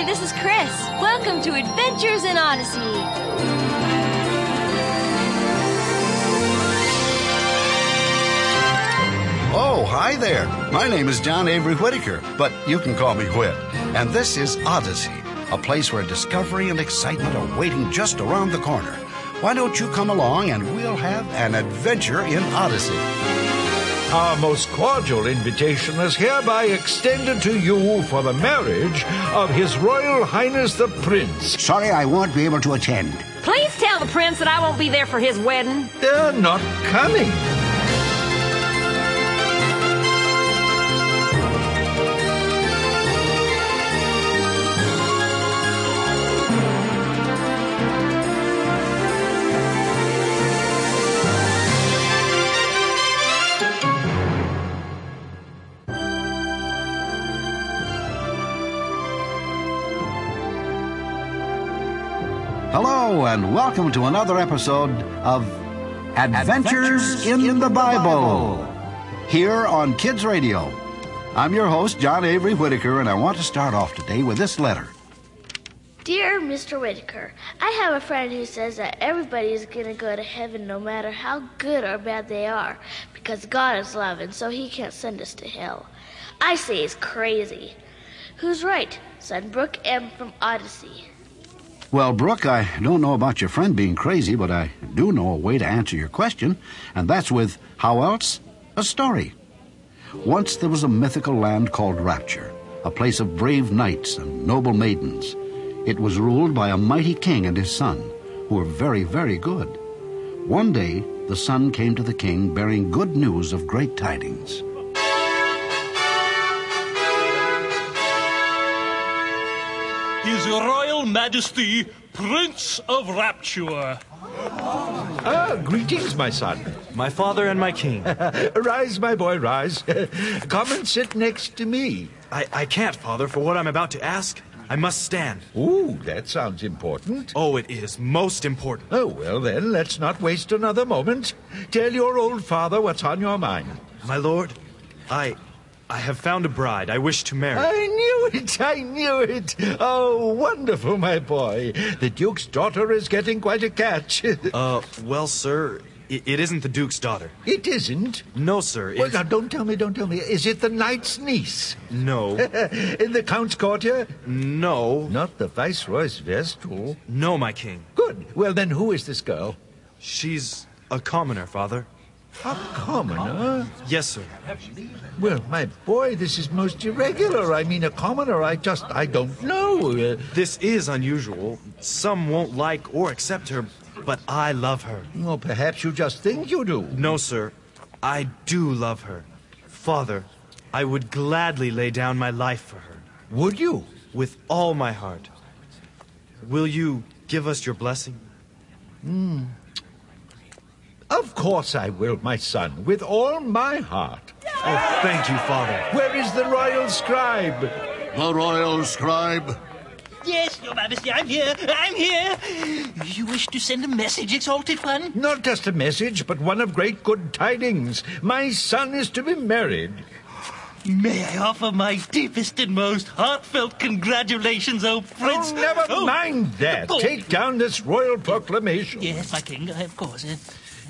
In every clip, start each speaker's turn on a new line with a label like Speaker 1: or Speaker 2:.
Speaker 1: Hi, this is Chris. Welcome to Adventures in Odyssey.
Speaker 2: Oh, hi there. My name is John Avery Whitaker, but you can call me Whit. And this is Odyssey, a place where discovery and excitement are waiting just around the corner. Why don't you come along and we'll have an adventure in Odyssey?
Speaker 3: Our most cordial invitation is hereby extended to you for the marriage of His Royal Highness the Prince.
Speaker 4: Sorry, I won't be able to attend.
Speaker 5: Please tell the prince that I won't be there for his wedding.
Speaker 3: They're not coming.
Speaker 2: And welcome to another episode of Adventures, in, the Bible. Here on Kids Radio. I'm your host, John Avery Whitaker, and I want to start off today with this letter.
Speaker 6: Dear Mr. Whitaker, I have a friend who says that everybody is going to go to heaven no matter how good or bad they are because God is love and so he can't send us to hell. I say he's crazy. Who's right? Son Brooke M. from Odyssey.
Speaker 2: Well, Brooke, I don't know about your friend being crazy, but I do know a way to answer your question, and that's with how else? A story. Once there was a mythical land called Rapture, a place of brave knights and noble maidens. It was ruled by a mighty king and his son, who were very, very good. One day, the son came to the king bearing good news of great tidings.
Speaker 7: His Royal Majesty, Prince of Rapture.
Speaker 3: Ah, greetings, my son.
Speaker 8: My father and my king.
Speaker 3: rise, my boy, rise. Come and sit next to me.
Speaker 8: I, I can't, father, for what I'm about to ask. I must stand.
Speaker 3: Ooh, that sounds important.
Speaker 8: Oh, it is most important.
Speaker 3: Oh, well, then, let's not waste another moment. Tell your old father what's on your mind.
Speaker 8: My lord, I. I have found a bride I wish to marry.
Speaker 3: I knew it! I knew it! Oh, wonderful, my boy. The Duke's daughter is getting quite a catch.
Speaker 8: uh, well, sir, it, it isn't the Duke's daughter.
Speaker 3: It isn't?
Speaker 8: No, sir.
Speaker 3: Well, now, don't tell me, don't tell me. Is it the Knight's niece?
Speaker 8: No.
Speaker 3: In the Count's courtier?
Speaker 8: No.
Speaker 3: Not the Viceroy's Vestal?
Speaker 8: No, my king.
Speaker 3: Good. Well, then, who is this girl?
Speaker 8: She's a commoner, father.
Speaker 3: A commoner?
Speaker 8: Yes, sir.
Speaker 3: Well, my boy, this is most irregular. I mean, a commoner, I just, I don't know. Uh,
Speaker 8: This is unusual. Some won't like or accept her, but I love her.
Speaker 3: well, perhaps you just think you do.
Speaker 8: No, sir. I do love her. Father, I would gladly lay down my life for her.
Speaker 3: Would you?
Speaker 8: With all my heart. Will you give us your blessing?
Speaker 3: Of course I will, my son, with all my heart.
Speaker 8: Oh, thank you, Father.
Speaker 3: Where is the royal scribe?
Speaker 9: The royal scribe.
Speaker 7: Yes, Your Majesty, I'm here. I'm here. You wish to send a message, Exalted One?
Speaker 3: Not just a message, but one of great good tidings. My son is to be married.
Speaker 7: May I offer my deepest and most heartfelt congratulations, O Prince?
Speaker 3: Oh, never
Speaker 7: Oh,
Speaker 3: mind that.
Speaker 7: Oh.
Speaker 3: Take down this royal proclamation.
Speaker 7: Yes, my king, of course.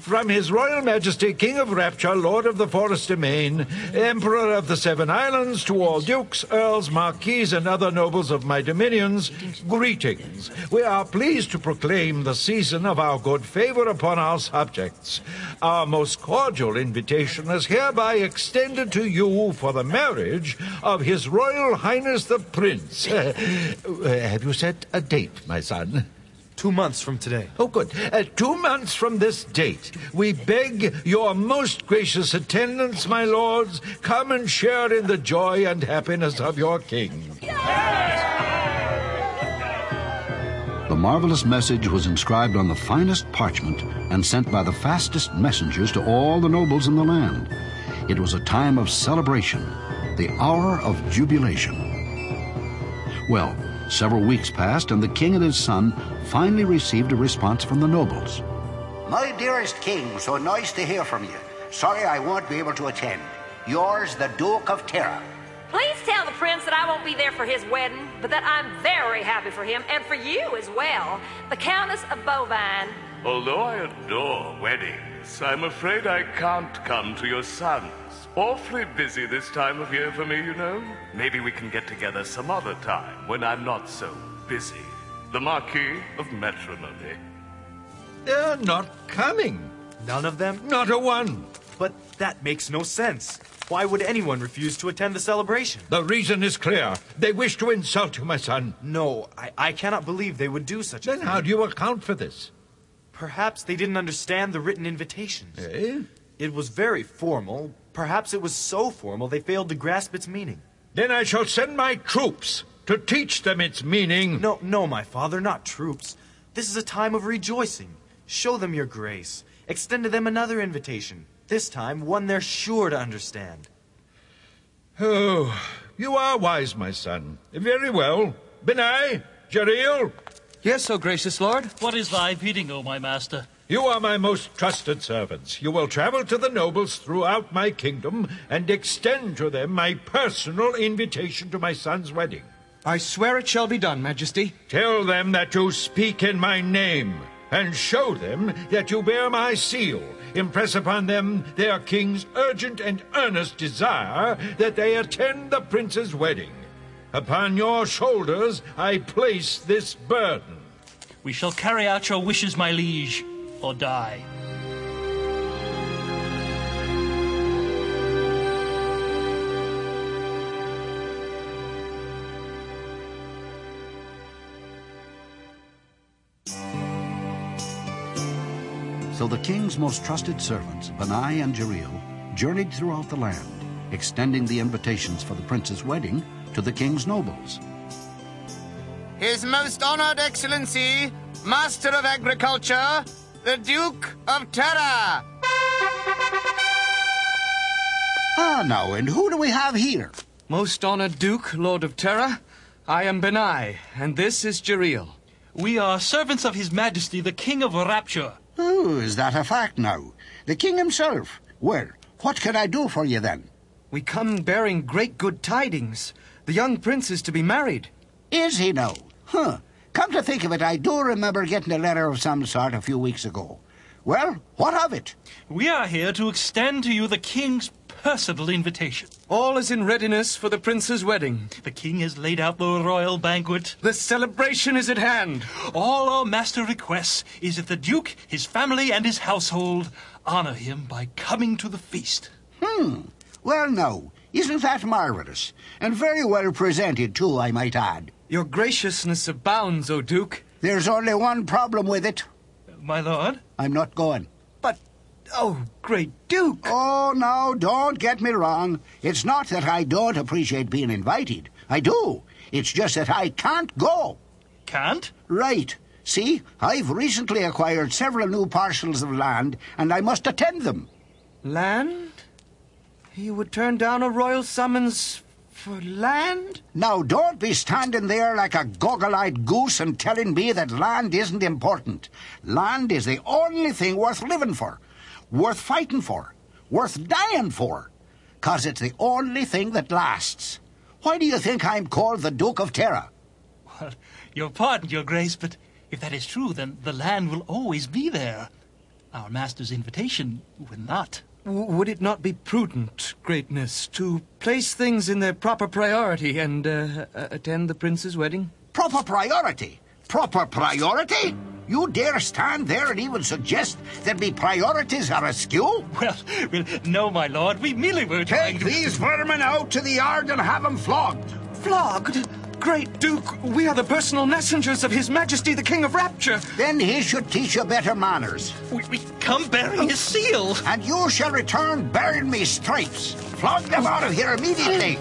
Speaker 3: From His Royal Majesty, King of Rapture, Lord of the Forest Domain, Emperor of the Seven Islands, to all dukes, earls, marquises, and other nobles of my dominions, greetings. We are pleased to proclaim the season of our good favor upon our subjects. Our most cordial invitation is hereby extended to you for the marriage of His Royal Highness the Prince. Uh, have you set a date, my son?
Speaker 8: Two months from today.
Speaker 3: Oh, good. Uh, two months from this date, we beg your most gracious attendance, my lords. Come and share in the joy and happiness of your king.
Speaker 2: The marvelous message was inscribed on the finest parchment and sent by the fastest messengers to all the nobles in the land. It was a time of celebration, the hour of jubilation. Well, several weeks passed, and the king and his son finally received a response from the nobles.
Speaker 4: My dearest king, so nice to hear from you. Sorry I won't be able to attend. Yours, the Duke of Terra.
Speaker 5: Please tell the prince that I won't be there for his wedding, but that I'm very happy for him and for you as well. The Countess of Bovine.
Speaker 10: Although I adore weddings, I'm afraid I can't come to your son's. Awfully busy this time of year for me, you know. Maybe we can get together some other time when I'm not so busy. The Marquis of Matrimony.
Speaker 3: They're not coming.
Speaker 8: None of them?
Speaker 3: Not a one.
Speaker 8: But that makes no sense. Why would anyone refuse to attend the celebration?
Speaker 3: The reason is clear. They wish to insult you, my son.
Speaker 8: No, I, I cannot believe they would do such a thing.
Speaker 3: Then how do you account for this?
Speaker 8: Perhaps they didn't understand the written invitations.
Speaker 3: Eh?
Speaker 8: It was very formal. Perhaps it was so formal they failed to grasp its meaning.
Speaker 3: Then I shall send my troops to teach them its meaning.
Speaker 8: No, no, my father, not troops. This is a time of rejoicing. Show them your grace. Extend to them another invitation. This time, one they're sure to understand.
Speaker 3: Oh, you are wise, my son. Very well. Benai, Jareel,
Speaker 11: Yes, O gracious lord.
Speaker 12: What is thy bidding, O my master?
Speaker 3: you are my most trusted servants. You will travel to the nobles throughout my kingdom and extend to them my personal invitation to my son's wedding.
Speaker 11: I swear it shall be done, Majesty.
Speaker 3: Tell them that you speak in my name, and show them that you bear my seal. Impress upon them their king's urgent and earnest desire that they attend the prince's wedding. Upon your shoulders I place this burden.
Speaker 12: We shall carry out your wishes, my liege, or die.
Speaker 2: The king's most trusted servants, Benai and Jereel, journeyed throughout the land, extending the invitations for the prince's wedding to the king's nobles.
Speaker 13: His Most Honored Excellency, Master of Agriculture, the Duke of Terra.
Speaker 4: Ah, now, and who do we have here?
Speaker 11: Most honored Duke, Lord of Terra, I am Benai, and this is Jereel.
Speaker 12: We are servants of His Majesty, the King of Rapture.
Speaker 4: Oh, is that a fact now? The king himself. Well, what can I do for you then?
Speaker 11: We come bearing great good tidings. The young prince is to be married.
Speaker 4: Is he now? Huh. Come to think of it, I do remember getting a letter of some sort a few weeks ago. Well, what of it?
Speaker 12: We are here to extend to you the King's personal invitation.
Speaker 11: All is in readiness for the prince's wedding.
Speaker 12: The King has laid out the royal banquet.
Speaker 11: The celebration is at hand.
Speaker 12: All our master requests is that the Duke, his family, and his household honor him by coming to the feast.
Speaker 4: Hmm. Well, now, isn't that marvelous? And very well presented, too, I might add.
Speaker 11: Your graciousness abounds, O Duke.
Speaker 4: There's only one problem with it.
Speaker 12: My lord?
Speaker 4: I'm not going.
Speaker 11: But, oh, great Duke.
Speaker 4: Oh, now, don't get me wrong. It's not that I don't appreciate being invited. I do. It's just that I can't go.
Speaker 12: Can't?
Speaker 4: Right. See, I've recently acquired several new parcels of land, and I must attend them.
Speaker 11: Land? You would turn down a royal summons for land?
Speaker 4: Now, don't be standing there like a goggle-eyed goose and telling me that land isn't important. Land is the only thing worth living for, worth fighting for, worth dying for, 'cause it's the only thing that lasts. Why do you think I'm called the Duke of Terra?
Speaker 12: Well, your pardon, your grace, but if that is true, then the land will always be there. Our master's invitation will not.
Speaker 11: W- would it not be prudent, greatness, to place things in their proper priority and uh, uh, attend the prince's wedding?
Speaker 4: Proper priority? Proper priority? You dare stand there and even suggest that me priorities are askew?
Speaker 12: Well, well, no, my lord. We merely were trying
Speaker 4: Take
Speaker 12: to...
Speaker 4: these vermin out to the yard and have 'em flogged.
Speaker 11: Flogged? Great Duke, we are the personal messengers of His Majesty the King of Rapture.
Speaker 4: Then he should teach you better manners.
Speaker 12: We, we come bearing his seal.
Speaker 4: And you shall return bearing me stripes. Flog them out of here immediately.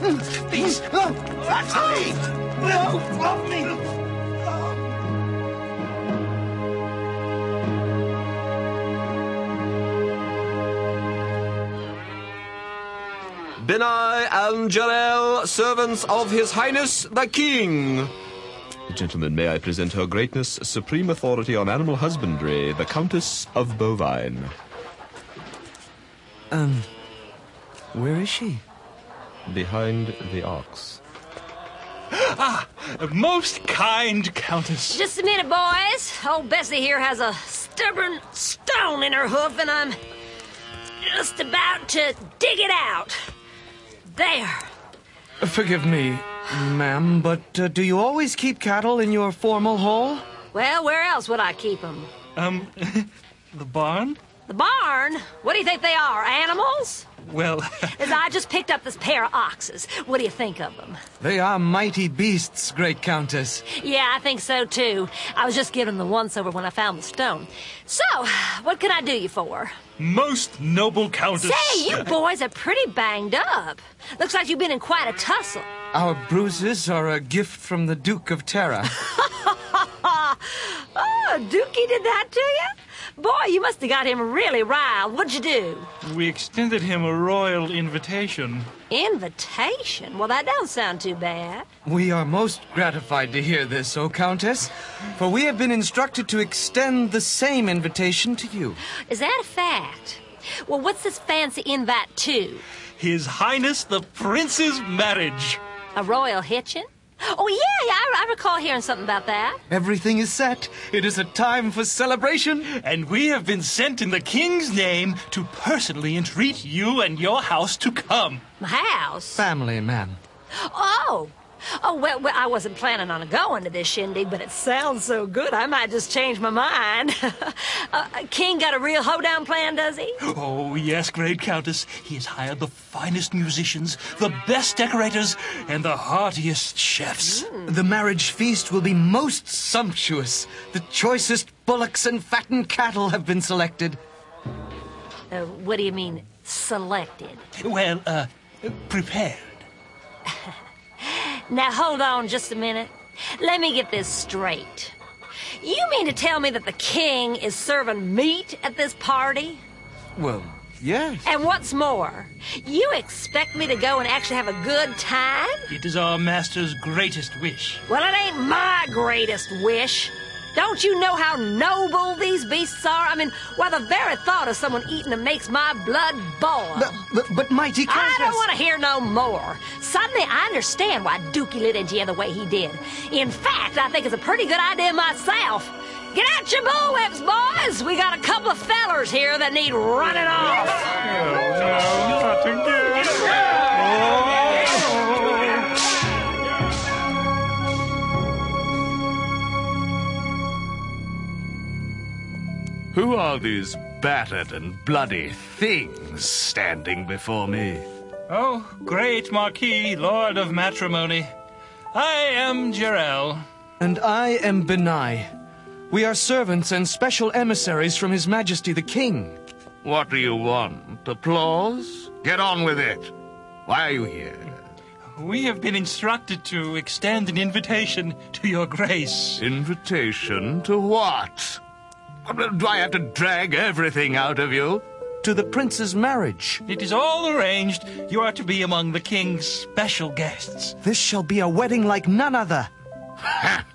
Speaker 12: These...
Speaker 4: That's the.
Speaker 13: No, flog me.
Speaker 14: Benai and Jarel, servants of His Highness the King. Gentlemen, may I present Her Greatness, Supreme Authority on Animal Husbandry, the Countess of Bovine.
Speaker 11: Um, where is she?
Speaker 14: behind the ox.
Speaker 12: Ah, most kind Countess.
Speaker 5: Just a minute, boys. Old Bessie here has a stubborn stone in her hoof, and I'm just about to dig it out. There.
Speaker 11: Forgive me, ma'am, but uh, do you always keep cattle in your formal hall?
Speaker 5: Well, where else would I keep them?
Speaker 12: Um, the barn?
Speaker 5: The barn? What do you think they are? Animals?
Speaker 12: Well,
Speaker 5: As I just picked up this pair of oxes. What do you think of them?
Speaker 11: They are mighty beasts, great countess.
Speaker 5: Yeah, I think so too. I was just giving them the once over when I found the stone. So, what can I do you for?
Speaker 12: most noble Countess.
Speaker 5: Say, you boys are pretty banged up. Looks like you've been in quite a tussle.
Speaker 11: Our bruises are a gift from the Duke of Terra.
Speaker 5: oh, Dookie did that to you? Boy, you must have got him really riled. What'd you do?
Speaker 12: We extended him a royal invitation.
Speaker 5: Invitation? Well, that don't sound too bad.
Speaker 11: we are most gratified to hear this, O Countess, for we have been instructed to extend the same invitation to you.
Speaker 5: Is that a fact? Well, what's this fancy invite to?
Speaker 12: His Highness the Prince's marriage.
Speaker 5: A royal hitchin? Oh, yeah, yeah, I, I recall hearing something about that.
Speaker 11: Everything is set. It is a time for celebration.
Speaker 12: And we have been sent in the King's name to personally entreat you and your house to come.
Speaker 5: My house?
Speaker 11: Family, ma'am.
Speaker 5: Oh! Oh, well, well, I wasn't planning on going to this shindig, but it sounds so good, I might just change my mind. uh, King got a real hoedown plan, does he?
Speaker 12: Oh, yes, great Countess. He has hired the finest musicians, the best decorators, and the heartiest chefs.
Speaker 11: The marriage feast will be most sumptuous. The choicest bullocks and fattened cattle have been selected.
Speaker 5: Uh, what do you mean, selected?
Speaker 12: Well, uh, prepared.
Speaker 5: Now, hold on just a minute. Let me get this straight. You mean to tell me that the king is serving meat at this party?
Speaker 11: Well, yes.
Speaker 5: And what's more, you expect me to go and actually have a good time?
Speaker 12: It is our master's greatest wish.
Speaker 5: Well, it ain't my greatest wish. Don't you know how noble these beasts are? I mean, why, the very thought of someone eating them makes my blood boil.
Speaker 11: But, but, but mighty Countess...
Speaker 5: I don't want to hear no more. Suddenly, I understand why Dookie lit into you the way he did. In fact, I think it's a pretty good idea myself. Get out your bullwhips, boys! We got a couple of fellers here that need running off.
Speaker 12: Oh, no, not again.
Speaker 10: Who are these battered and bloody things standing before me?
Speaker 12: Oh, great Marquis, Lord of Matrimony. I am Jarell.
Speaker 11: And I am Benai. We are servants and special emissaries from His Majesty the King.
Speaker 9: What do you want? Applause? Get on with it. Why are you here?
Speaker 12: We have been instructed to extend an invitation to your grace.
Speaker 9: Invitation to what? Do I have to drag everything out of you?
Speaker 11: To the prince's marriage.
Speaker 12: It is all arranged. You are to be among the king's special guests.
Speaker 11: This shall be a wedding like none other.
Speaker 9: Ha!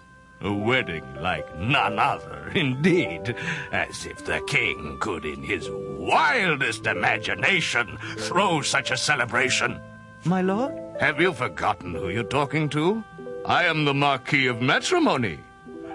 Speaker 9: A wedding like none other, indeed. As if the king could, in his wildest imagination, throw such a celebration.
Speaker 11: My lord?
Speaker 9: Have you forgotten who you're talking to? I am the Marquis of Matrimony.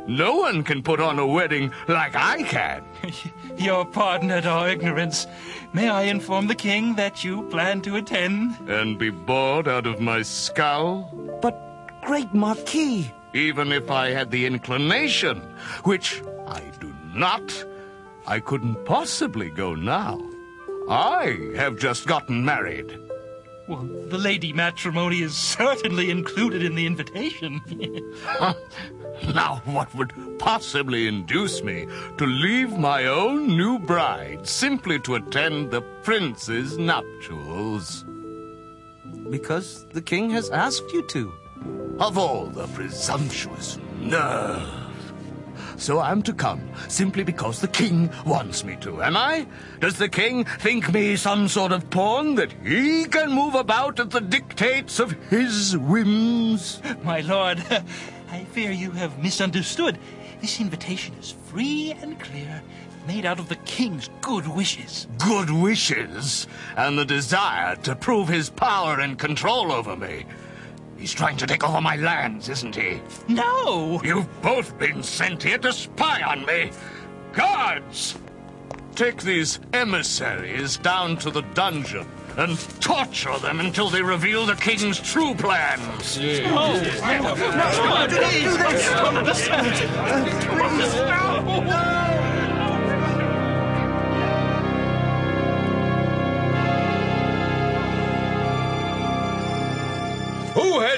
Speaker 9: No one can put on a wedding like I can.
Speaker 12: Your pardon at our ignorance. May I inform the king that you plan to attend?
Speaker 9: And be bored out of my skull?
Speaker 11: But, great Marquis.
Speaker 9: Even if I had the inclination, which I do not, I couldn't possibly go now. I have just gotten married.
Speaker 12: Well, the Lady Matrimony is certainly included in the invitation.
Speaker 9: Now, what would possibly induce me to leave my own new bride simply to attend the prince's nuptials?
Speaker 11: Because the king has asked you to.
Speaker 9: Of all the presumptuous nerve. So I'm to come simply because the king wants me to, am I? Does the king think me some sort of pawn that he can move about at the dictates of his whims?
Speaker 12: My lord, I fear you have misunderstood. This invitation is free and clear. made out of the king's good wishes.
Speaker 9: Good wishes and the desire to prove his power and control over me. He's trying to take over my lands, isn't he?
Speaker 12: No!
Speaker 9: You've both been sent here to spy on me. Guards! Take these emissaries down to the dungeon and torture them until they reveal the king's true plans.
Speaker 3: Who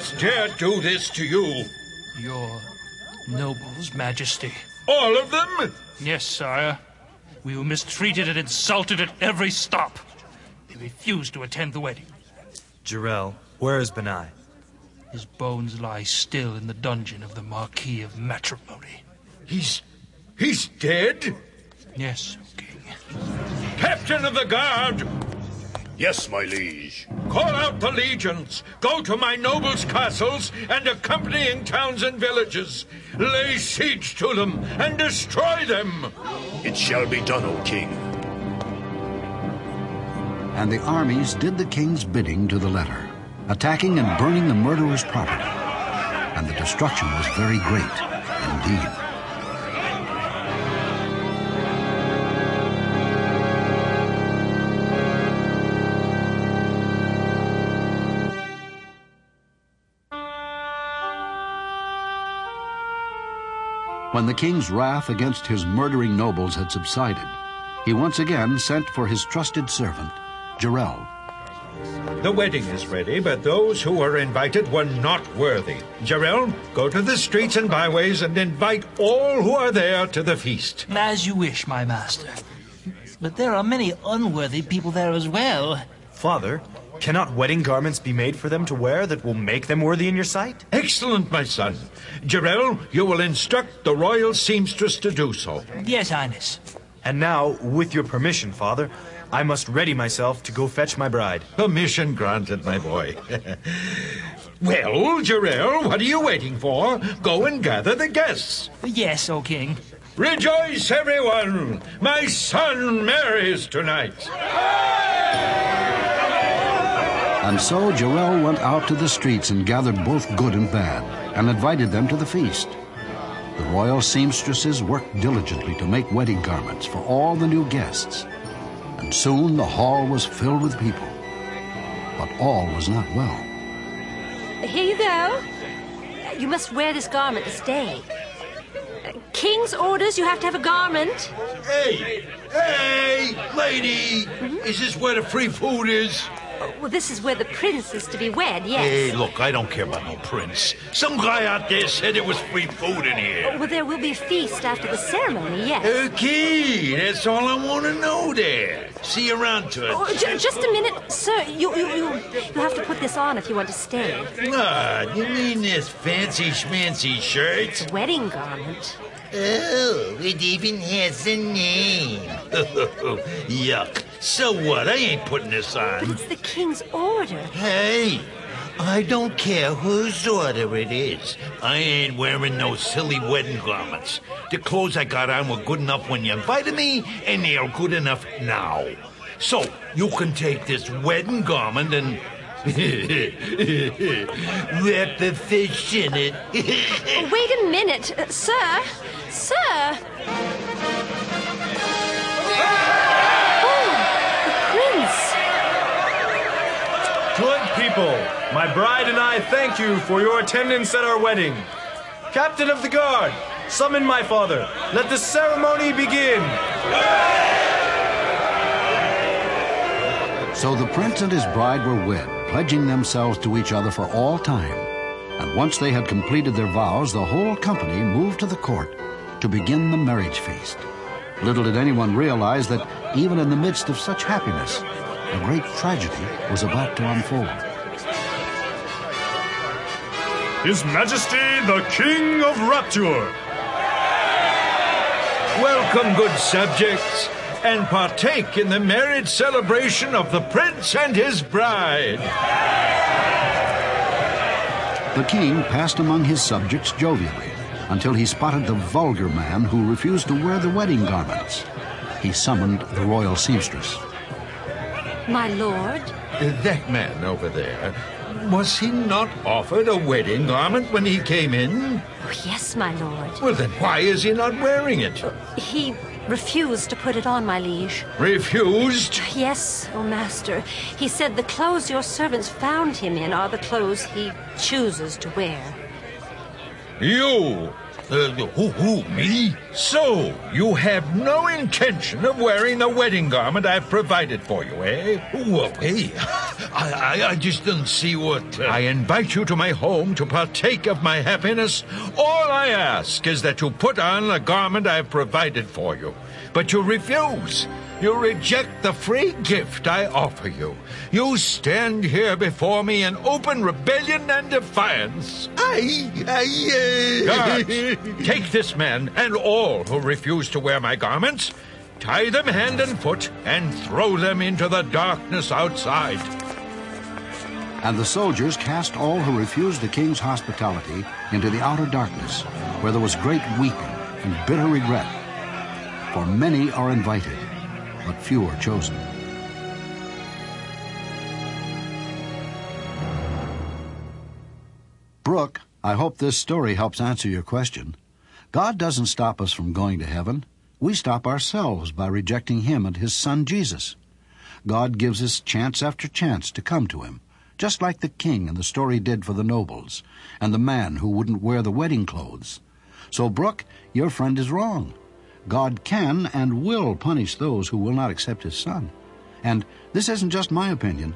Speaker 3: has dared do this to you?
Speaker 12: Your nobles, Majesty.
Speaker 3: All of them?
Speaker 12: Yes, sire. We were mistreated and insulted at every stop. They refused to attend the wedding.
Speaker 8: Jarell, where is Benai?
Speaker 12: His bones lie still in the dungeon of the Marquis of Matrimony.
Speaker 3: He's. he's dead?
Speaker 12: Yes, King.
Speaker 3: Captain of the Guard!
Speaker 15: Yes, my liege.
Speaker 3: Call out the legions. Go to my nobles' castles and accompanying towns and villages. Lay siege to them and destroy them.
Speaker 15: It shall be done, O king.
Speaker 2: And the armies did the king's bidding to the letter, attacking and burning the murderer's property. And the destruction was very great indeed. When the king's wrath against his murdering nobles had subsided, he once again sent for his trusted servant, Jarell.
Speaker 3: The wedding is ready, but those who were invited were not worthy. Jarell, go to the streets and byways and invite all who are there to the feast.
Speaker 12: As you wish, my master. But there are many unworthy people there as well.
Speaker 8: Father, cannot wedding garments be made for them to wear that will make them worthy in your sight?
Speaker 3: Excellent, my son. Jarell, you will instruct the royal seamstress to do so.
Speaker 12: Yes, Highness.
Speaker 8: And now, with your permission, Father, I must ready myself to go fetch my bride.
Speaker 3: Permission granted, my boy. well, Jarell, what are you waiting for? Go and gather the guests.
Speaker 12: Yes, O King.
Speaker 3: Rejoice, everyone! My son marries tonight.
Speaker 2: And so Jarell went out to the streets and gathered both good and bad, and invited them to the feast. The royal seamstresses worked diligently to make wedding garments for all the new guests. And soon the hall was filled with people. But all was not well.
Speaker 5: Here you go. You must wear this garment this day. King's orders, you have to have a garment.
Speaker 3: Hey, hey, lady! Mm-hmm. Is this where the free food is?
Speaker 5: Well, this is where the prince is to be wed, yes.
Speaker 3: Hey, look, I don't care about no prince. Some guy out there said there was free food in here.
Speaker 5: Well, there will be a feast after the ceremony, yes.
Speaker 3: Okay, that's all I want to know there. See you around to it.
Speaker 5: Oh, ju- just a minute, sir. You, you, you, you have to put this on if you want to stay.
Speaker 3: Ah, you mean this fancy schmancy shirt?
Speaker 5: Wedding garment.
Speaker 3: Oh, it even has a name. Yuck. So what? I ain't putting this on.
Speaker 5: But it's the king's order.
Speaker 3: Hey, I don't care whose order it is. I ain't wearing no silly wedding garments. The clothes I got on were good enough when you invited me, and they are good enough now. So, you can take this wedding garment and wrap a fish in it.
Speaker 5: Wait a minute, uh, sir. Sir. Oh, the prince.
Speaker 8: Good people, my bride and I thank you for your attendance at our wedding. Captain of the guard, summon my father. Let the ceremony begin.
Speaker 2: So the prince and his bride were wed, pledging themselves to each other for all time. And once they had completed their vows, the whole company moved to the court to begin the marriage feast. Little did anyone realize that even in the midst of such happiness, a great tragedy was about to unfold.
Speaker 16: His Majesty the King of Rapture.
Speaker 3: Welcome, good subjects, and partake in the marriage celebration of the prince and his bride.
Speaker 2: The king passed among his subjects jovially until he spotted the vulgar man who refused to wear the wedding garments. he summoned the royal seamstress.
Speaker 5: My lord?
Speaker 3: Uh, that man over there, was he not offered a wedding garment when he came in?
Speaker 5: Oh, yes, my lord.
Speaker 3: Well, then why is he not wearing it?
Speaker 5: He refused to put it on, my liege.
Speaker 3: Refused?
Speaker 5: Yes, oh master. He said the clothes your servants found him in are the clothes he chooses to wear.
Speaker 3: You? Uh, who, who, me? So, you have no intention of wearing the wedding garment I've provided for you, eh? Well, hey, I, I, I just don't see what... Uh... I invite you to my home to partake of my happiness. All I ask is that you put on the garment I've provided for you. But you refuse. You reject the free gift I offer you. You stand here before me in open rebellion and defiance.
Speaker 13: I, I, uh...
Speaker 3: Guards, take this man and all who refuse to wear my garments, tie them hand and foot, and throw them into the darkness outside.
Speaker 2: And the soldiers cast all who refused the king's hospitality into the outer darkness, where there was great weeping and bitter regret. For many are invited, but few are chosen. Brooke, I hope this story helps answer your question. God doesn't stop us from going to heaven. We stop ourselves by rejecting Him and His Son Jesus. God gives us chance after chance to come to Him, just like the king in the story did for the nobles, and the man who wouldn't wear the wedding clothes. So, Brooke, your friend is wrong. God can and will punish those who will not accept His Son. And this isn't just my opinion.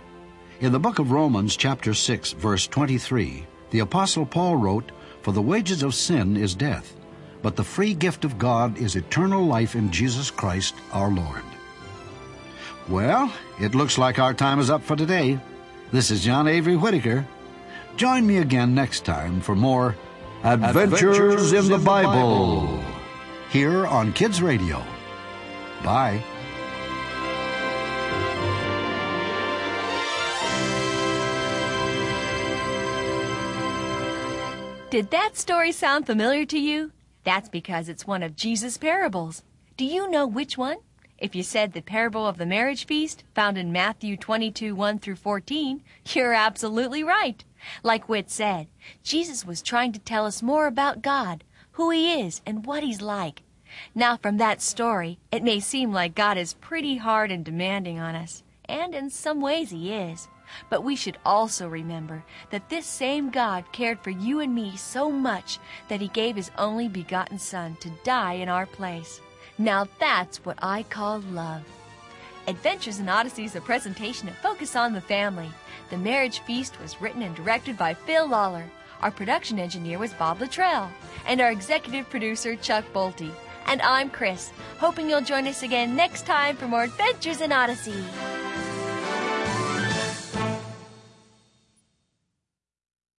Speaker 2: In the book of Romans, chapter 6, verse 23, the Apostle Paul wrote, For the wages of sin is death, but the free gift of God is eternal life in Jesus Christ our Lord. Well, it looks like our time is up for today. This is John Avery Whitaker. Join me again next time for more Adventures, Adventures in, the, in the Bible here on Kids Radio. Bye.
Speaker 1: Did that story sound familiar to you? That's because it's one of Jesus' parables. Do you know which one? If you said the parable of the marriage feast, found in Matthew 22 1 through 14, you're absolutely right. Like Whit said, Jesus was trying to tell us more about God, who He is, and what He's like. Now, from that story, it may seem like God is pretty hard and demanding on us, and in some ways He is. But we should also remember that this same God cared for you and me so much that He gave His only begotten Son to die in our place. Now that's what I call love. Adventures in Odyssey is a presentation of Focus on the Family. The Marriage Feast was written and directed by Phil Lollar. Our production engineer was Bob Luttrell, and our executive producer, Chuck Bolte. And I'm Chris, hoping you'll join us again next time for more Adventures in Odyssey.